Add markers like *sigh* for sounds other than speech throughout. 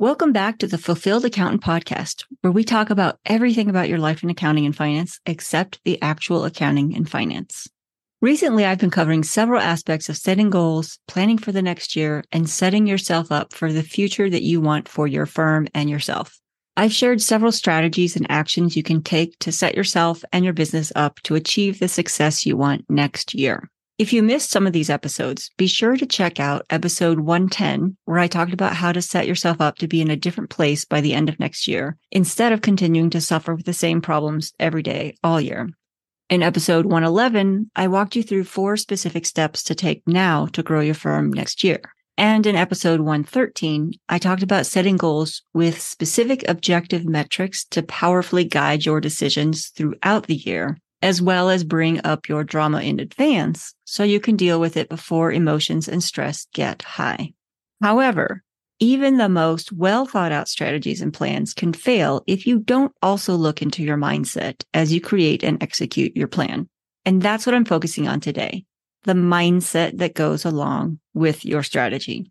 Welcome back to the Fulfilled Accountant podcast, where we talk about everything about your life in accounting and finance except the actual accounting and finance. Recently, I've been covering several aspects of setting goals, planning for the next year, and setting yourself up for the future that you want for your firm and yourself. I've shared several strategies and actions you can take to set yourself and your business up to achieve the success you want next year. If you missed some of these episodes, be sure to check out episode 110, where I talked about how to set yourself up to be in a different place by the end of next year, instead of continuing to suffer with the same problems every day, all year. In episode 111, I walked you through four specific steps to take now to grow your firm next year. And in episode 113, I talked about setting goals with specific objective metrics to powerfully guide your decisions throughout the year as well as bring up your drama in advance so you can deal with it before emotions and stress get high. However, even the most well thought out strategies and plans can fail if you don't also look into your mindset as you create and execute your plan. And that's what I'm focusing on today. The mindset that goes along with your strategy.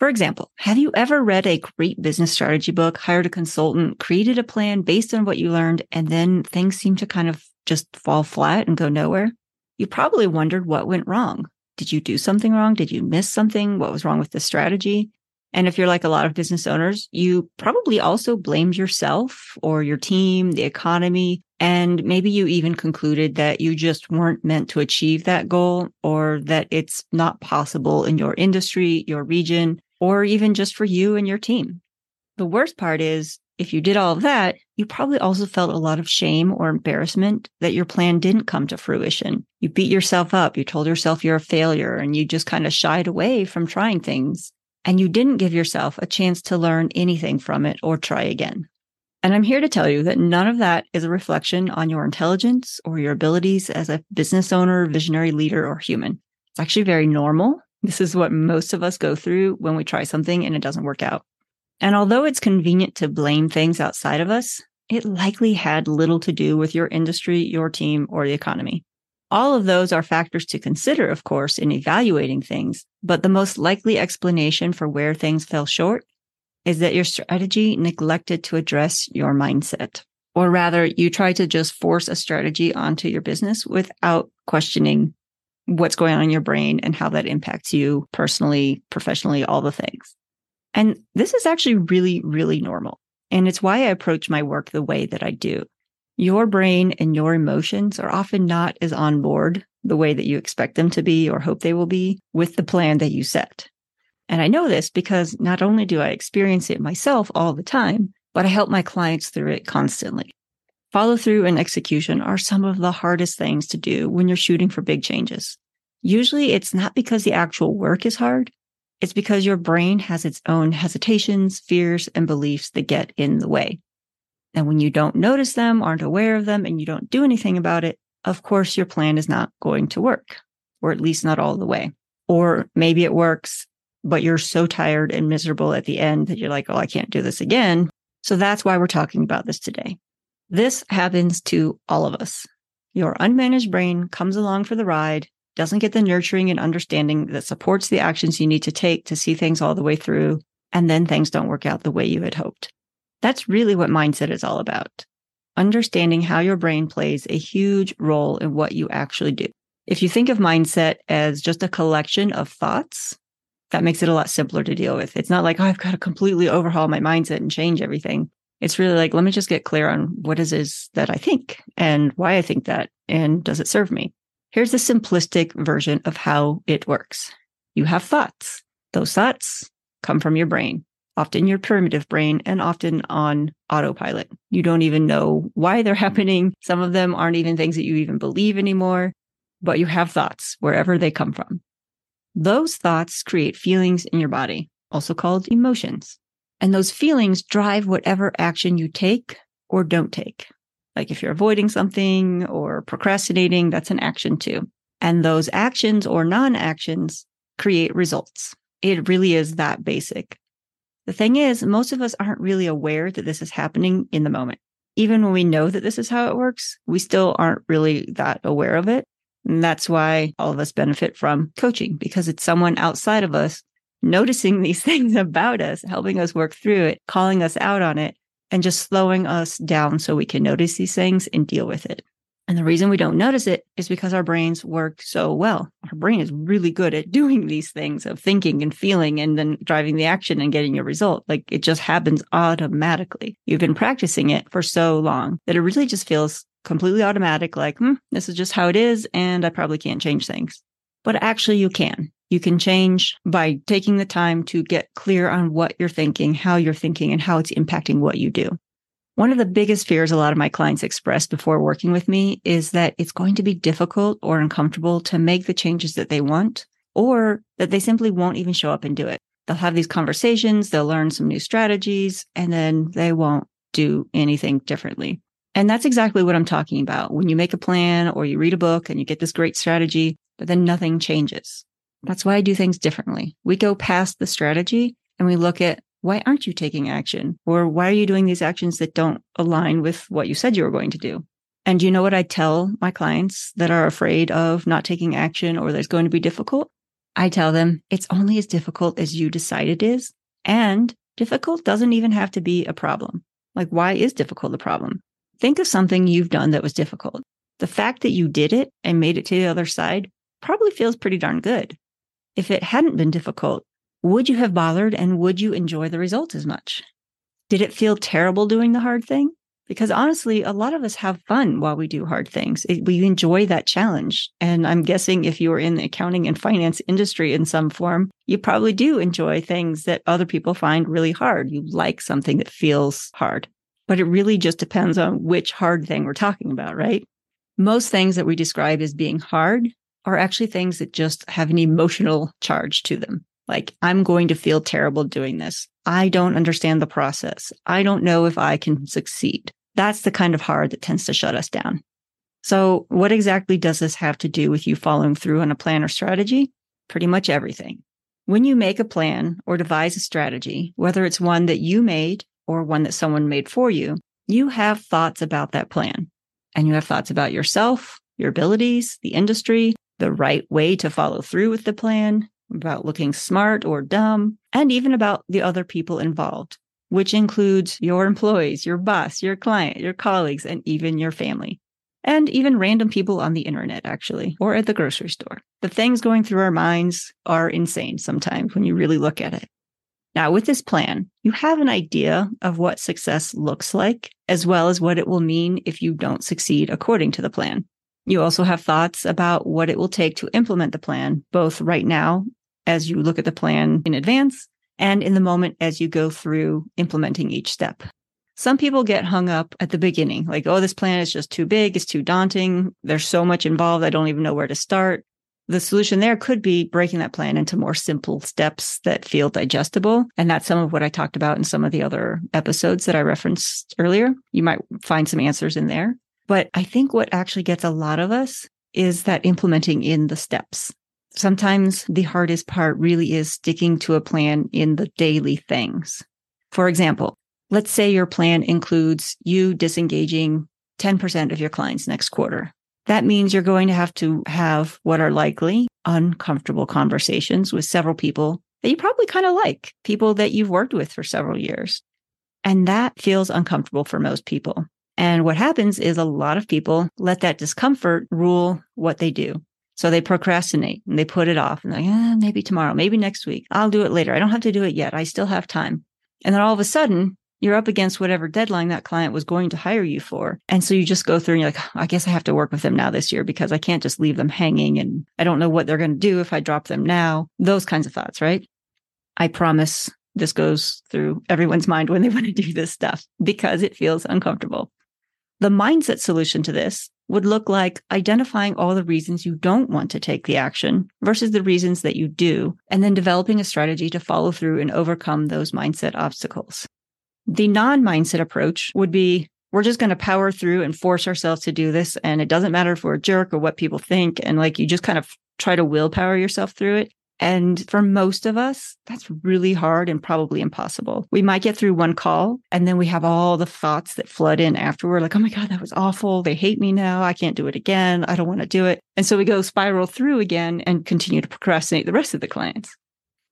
For example, have you ever read a great business strategy book, hired a consultant, created a plan based on what you learned, and then things seem to kind of just fall flat and go nowhere, you probably wondered what went wrong. Did you do something wrong? Did you miss something? What was wrong with the strategy? And if you're like a lot of business owners, you probably also blamed yourself or your team, the economy, and maybe you even concluded that you just weren't meant to achieve that goal or that it's not possible in your industry, your region, or even just for you and your team. The worst part is if you did all of that, you probably also felt a lot of shame or embarrassment that your plan didn't come to fruition. You beat yourself up. You told yourself you're a failure and you just kind of shied away from trying things. And you didn't give yourself a chance to learn anything from it or try again. And I'm here to tell you that none of that is a reflection on your intelligence or your abilities as a business owner, visionary leader, or human. It's actually very normal. This is what most of us go through when we try something and it doesn't work out. And although it's convenient to blame things outside of us, it likely had little to do with your industry, your team, or the economy. All of those are factors to consider, of course, in evaluating things, but the most likely explanation for where things fell short is that your strategy neglected to address your mindset. Or rather, you tried to just force a strategy onto your business without questioning what's going on in your brain and how that impacts you personally, professionally, all the things. And this is actually really, really normal. And it's why I approach my work the way that I do. Your brain and your emotions are often not as on board the way that you expect them to be or hope they will be with the plan that you set. And I know this because not only do I experience it myself all the time, but I help my clients through it constantly. Follow through and execution are some of the hardest things to do when you're shooting for big changes. Usually it's not because the actual work is hard, it's because your brain has its own hesitations, fears, and beliefs that get in the way. And when you don't notice them, aren't aware of them, and you don't do anything about it, of course, your plan is not going to work, or at least not all the way. Or maybe it works, but you're so tired and miserable at the end that you're like, oh, I can't do this again. So that's why we're talking about this today. This happens to all of us. Your unmanaged brain comes along for the ride doesn't get the nurturing and understanding that supports the actions you need to take to see things all the way through, and then things don't work out the way you had hoped. That's really what mindset is all about. Understanding how your brain plays a huge role in what you actually do. If you think of mindset as just a collection of thoughts, that makes it a lot simpler to deal with. It's not like, oh, I've got to completely overhaul my mindset and change everything. It's really like, let me just get clear on what it is that I think and why I think that, and does it serve me? Here's a simplistic version of how it works. You have thoughts. Those thoughts come from your brain, often your primitive brain and often on autopilot. You don't even know why they're mm-hmm. happening. Some of them aren't even things that you even believe anymore, but you have thoughts wherever they come from. Those thoughts create feelings in your body, also called emotions. And those feelings drive whatever action you take or don't take. Like if you're avoiding something or procrastinating, that's an action too. And those actions or non actions create results. It really is that basic. The thing is, most of us aren't really aware that this is happening in the moment. Even when we know that this is how it works, we still aren't really that aware of it. And that's why all of us benefit from coaching because it's someone outside of us noticing *laughs* these things about us, helping us work through it, calling us out on it, and just slowing us down so we can notice these things and deal with it. And the reason we don't notice it is because our brains work so well. Our brain is really good at doing these things of thinking and feeling and then driving the action and getting your result. Like it just happens automatically. You've been practicing it for so long that it really just feels completely automatic, like, hmm, this is just how it is. And I probably can't change things. But actually, you can. You can change by taking the time to get clear on what you're thinking, how you're thinking, and how it's impacting what you do. One of the biggest fears a lot of my clients express before working with me is that it's going to be difficult or uncomfortable to make the changes that they want, or that they simply won't even show up and do it. They'll have these conversations, they'll learn some new strategies, and then they won't do anything differently. And that's exactly what I'm talking about. When you make a plan or you read a book and you get this great strategy, but then nothing changes. That's why I do things differently. We go past the strategy and we look at why aren't you taking action? Or why are you doing these actions that don't align with what you said you were going to do? And you know what I tell my clients that are afraid of not taking action or that's going to be difficult? I tell them it's only as difficult as you decide it is. And difficult doesn't even have to be a problem. Like, why is difficult a problem? Think of something you've done that was difficult. The fact that you did it and made it to the other side probably feels pretty darn good. If it hadn't been difficult, would you have bothered and would you enjoy the results as much? Did it feel terrible doing the hard thing? Because honestly, a lot of us have fun while we do hard things. It, we enjoy that challenge. And I'm guessing if you are in the accounting and finance industry in some form, you probably do enjoy things that other people find really hard. You like something that feels hard. But it really just depends on which hard thing we're talking about, right? Most things that we describe as being hard are actually things that just have an emotional charge to them. Like, I'm going to feel terrible doing this. I don't understand the process. I don't know if I can succeed. That's the kind of hard that tends to shut us down. So, what exactly does this have to do with you following through on a plan or strategy? Pretty much everything. When you make a plan or devise a strategy, whether it's one that you made or one that someone made for you, you have thoughts about that plan. And you have thoughts about yourself, your abilities, the industry, the right way to follow through with the plan, about looking smart or dumb, and even about the other people involved, which includes your employees, your boss, your client, your colleagues, and even your family. And even random people on the internet, actually, or at the grocery store. The things going through our minds are insane sometimes when you really look at it. Now, with this plan, you have an idea of what success looks like, as well as what it will mean if you don't succeed according to the plan. You also have thoughts about what it will take to implement the plan, both right now as you look at the plan in advance and in the moment as you go through implementing each step. Some people get hung up at the beginning, like, oh, this plan is just too big, it's too daunting, there's so much involved, I don't even know where to start. The solution there could be breaking that plan into more simple steps that feel digestible. And that's some of what I talked about in some of the other episodes that I referenced earlier. You might find some answers in there. But I think what actually gets a lot of us is that implementing in the steps. Sometimes the hardest part really is sticking to a plan in the daily things. For example, let's say your plan includes you disengaging 10% of your clients next quarter. That means you're going to have to have what are likely uncomfortable conversations with several people that you probably kind of like, people that you've worked with for several years. And that feels uncomfortable for most people. And what happens is a lot of people let that discomfort rule what they do. So they procrastinate and they put it off and like, eh, maybe tomorrow, maybe next week. I'll do it later. I don't have to do it yet. I still have time. And then all of a sudden, you're up against whatever deadline that client was going to hire you for. And so you just go through and you're like, I guess I have to work with them now this year because I can't just leave them hanging and I don't know what they're going to do if I drop them now. Those kinds of thoughts, right? I promise this goes through everyone's mind when they *laughs* want to do this stuff because it feels uncomfortable. The mindset solution to this would look like identifying all the reasons you don't want to take the action versus the reasons that you do, and then developing a strategy to follow through and overcome those mindset obstacles. The non mindset approach would be we're just going to power through and force ourselves to do this. And it doesn't matter if we're a jerk or what people think. And like you just kind of try to willpower yourself through it. And for most of us, that's really hard and probably impossible. We might get through one call and then we have all the thoughts that flood in afterward, like, oh my God, that was awful. They hate me now. I can't do it again. I don't want to do it. And so we go spiral through again and continue to procrastinate the rest of the clients.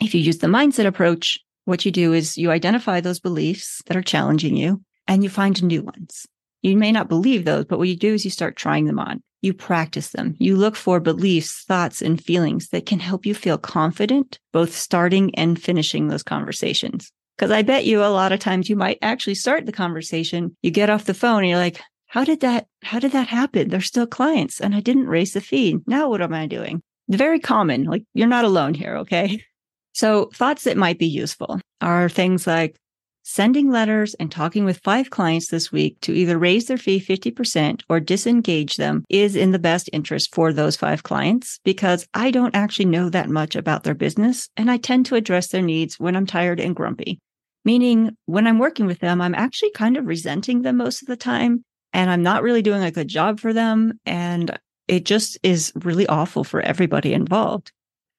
If you use the mindset approach, what you do is you identify those beliefs that are challenging you and you find new ones. You may not believe those, but what you do is you start trying them on. You practice them. You look for beliefs, thoughts, and feelings that can help you feel confident, both starting and finishing those conversations. Because I bet you a lot of times you might actually start the conversation. You get off the phone and you're like, how did that, how did that happen? They're still clients and I didn't raise the fee. Now what am I doing? Very common. Like you're not alone here. Okay. So thoughts that might be useful are things like, sending letters and talking with five clients this week to either raise their fee 50% or disengage them is in the best interest for those five clients because I don't actually know that much about their business and I tend to address their needs when I'm tired and grumpy. Meaning when I'm working with them, I'm actually kind of resenting them most of the time and I'm not really doing a good job for them. And it just is really awful for everybody involved.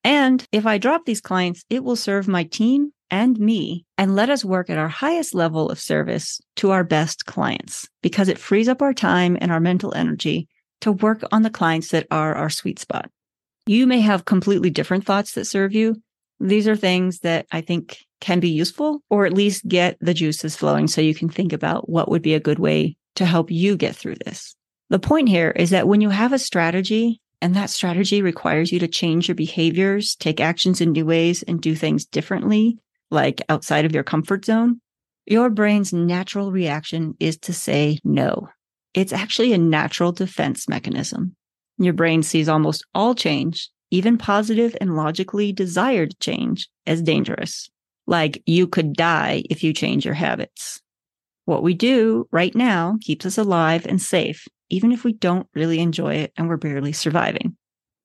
And if I drop these clients, it will serve my team and me and let us work at our highest level of service to our best clients because it frees up our time and our mental energy to work on the clients that are our sweet spot. You may have completely different thoughts that serve you. These are things that I think can be useful or at least get the juices flowing so you can think about what would be a good way to help you get through this. The point here is that when you have a strategy and that strategy requires you to change your behaviors, take actions in new ways, and do things differently, like outside of your comfort zone, your brain's natural reaction is to say no. It's actually a natural defense mechanism. Your brain sees almost all change, even positive and logically desired change, as dangerous. Like you could die if you change your habits. What we do right now keeps us alive and safe, even if we don't really enjoy it and we're barely surviving.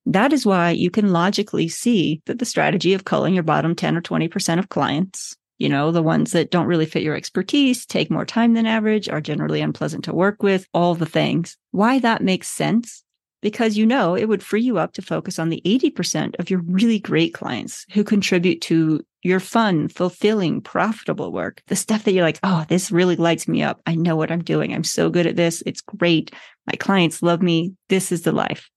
That is why you can logically see that the strategy of culling your bottom 10 or 20% of clients, you know, the ones that don't really fit your expertise, take more time than average, are generally unpleasant to work with, all the things. Why that makes sense? Because you know it would free you up to focus on the 80% of your really great clients who contribute to your fun, fulfilling, profitable work. The stuff that you're like, oh, this really lights me up. I know what I'm doing. I'm so good at this. It's great. My clients love me. This is the life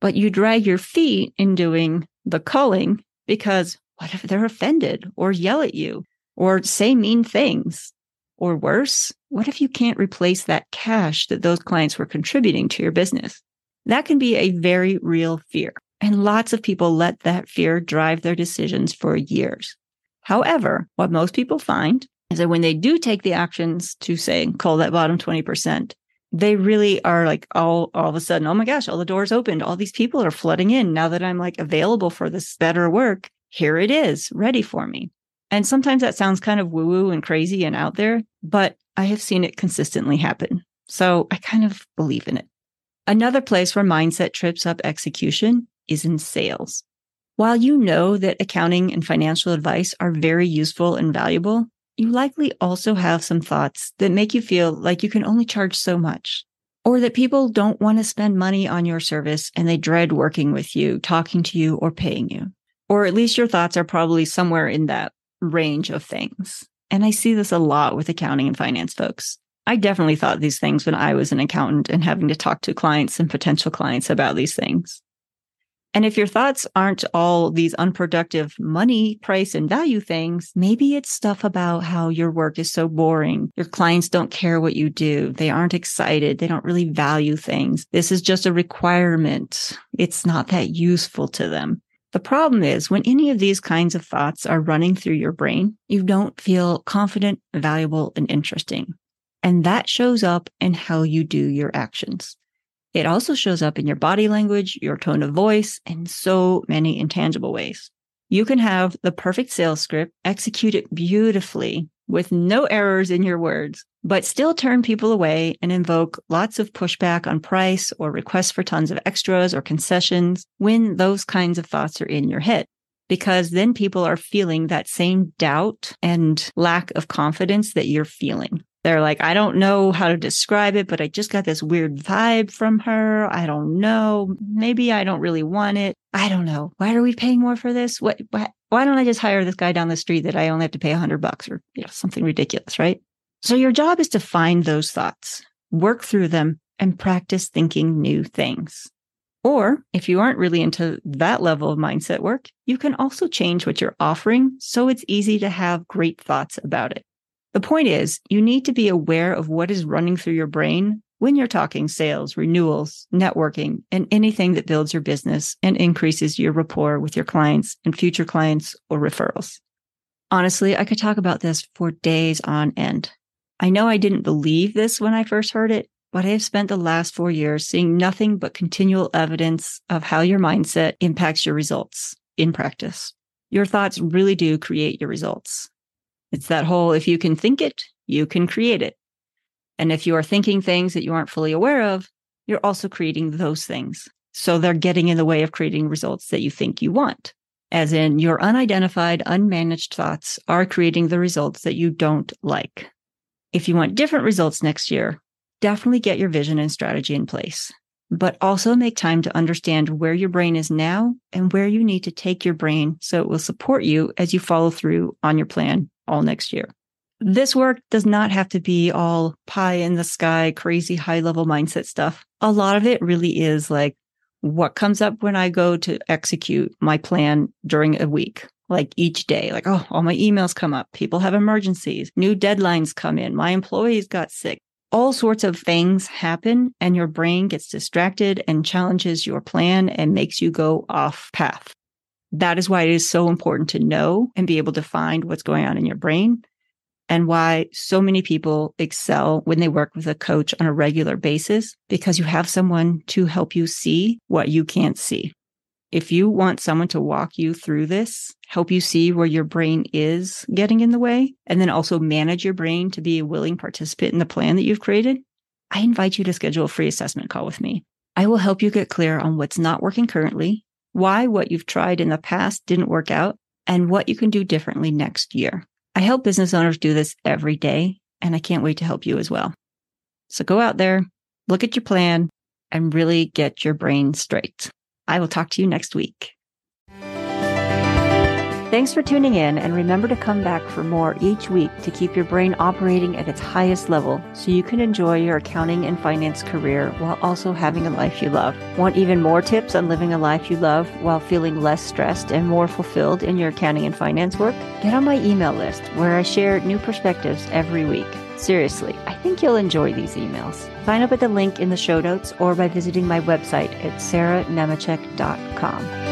but you drag your feet in doing the culling because what if they're offended or yell at you or say mean things? Or worse, what if you can't replace that cash that those clients were contributing to your business? That can be a very real fear. And lots of people let that fear drive their decisions for years. However, what most people find is that when they do take the actions to say, call that bottom 20%, they really are like all all of a sudden, oh my gosh, all the doors opened. All these people are flooding in now that I'm like available for this better work. Here it is, ready for me. And sometimes that sounds kind of woo woo and crazy and out there, but I have seen it consistently happen. So I kind of believe in it. Another place where mindset trips up execution is in sales. While you know that accounting and financial advice are very useful and valuable, you likely also have some thoughts that make you feel like you can only charge so much, or that people don't want to spend money on your service and they dread working with you, talking to you, or paying you. Or at least your thoughts are probably somewhere in that range of things. And I see this a lot with accounting and finance folks. I definitely thought these things when I was an accountant and having to talk to clients and potential clients about these things. And if your thoughts aren't all these unproductive money, price, and value things, maybe it's stuff about how your work is so boring. Your clients don't care what you do. They aren't excited. They don't really value things. This is just a requirement. It's not that useful to them. The problem is when any of these kinds of thoughts are running through your brain, you don't feel confident, valuable, and interesting. And that shows up in how you do your actions. It also shows up in your body language, your tone of voice, and so many intangible ways. You can have the perfect sales script, execute it beautifully with no errors in your words, but still turn people away and invoke lots of pushback on price or requests for tons of extras or concessions when those kinds of thoughts are in your head. Because then people are feeling that same doubt and lack of confidence that you're feeling. They're like, I don't know how to describe it, but I just got this weird vibe from her. I don't know. Maybe I don't really want it. I don't know. Why are we paying more for this? What, why, why don't I just hire this guy down the street that I only have to pay a hundred bucks or you know, something ridiculous, right? So your job is to find those thoughts, work through them and practice thinking new things. Or if you aren't really into that level of mindset work, you can also change what you're offering so it's easy to have great thoughts about it. The point is, you need to be aware of what is running through your brain when you're talking sales, renewals, networking, and anything that builds your business and increases your rapport with your clients and future clients or referrals. Honestly, I could talk about this for days on end. I know I didn't believe this when I first heard it, but I have spent the last four years seeing nothing but continual evidence of how your mindset impacts your results in practice. Your thoughts really do create your results. It's that whole if you can think it, you can create it. And if you are thinking things that you aren't fully aware of, you're also creating those things. So they're getting in the way of creating results that you think you want. As in, your unidentified, unmanaged thoughts are creating the results that you don't like. If you want different results next year, definitely get your vision and strategy in place, but also make time to understand where your brain is now and where you need to take your brain so it will support you as you follow through on your plan all next year. This work does not have to be all pie in the sky, crazy high level mindset stuff. A lot of it really is like what comes up when I go to execute my plan during a week, like each day. Like, oh, all my emails come up. People have emergencies, new deadlines come in. My employees got sick. All sorts of things happen, and your brain gets distracted and challenges your plan and makes you go off path. That is why it is so important to know and be able to find what's going on in your brain and why so many people excel when they work with a coach on a regular basis because you have someone to help you see what you can't see. If you want someone to walk you through this, help you see where your brain is getting in the way, and then also manage your brain to be a willing participant in the plan that you've created, I invite you to schedule a free assessment call with me. I will help you get clear on what's not working currently why what you've tried in the past didn't work out, and what you can do differently next year. I help business owners do this every day, and I can't wait to help you as well. So go out there, look at your plan, and really get your brain straight. I will talk to you next week. Thanks for tuning in, and remember to come back for more each week to keep your brain operating at its highest level so you can enjoy your accounting and finance career while also having a life you love. Want even more tips on living a life you love while feeling less stressed and more fulfilled in your accounting and finance work? Get on my email list where I share new perspectives every week. Seriously, I think you'll enjoy these emails. Sign up at the link in the show notes or by visiting my website at sarahnemecek.com.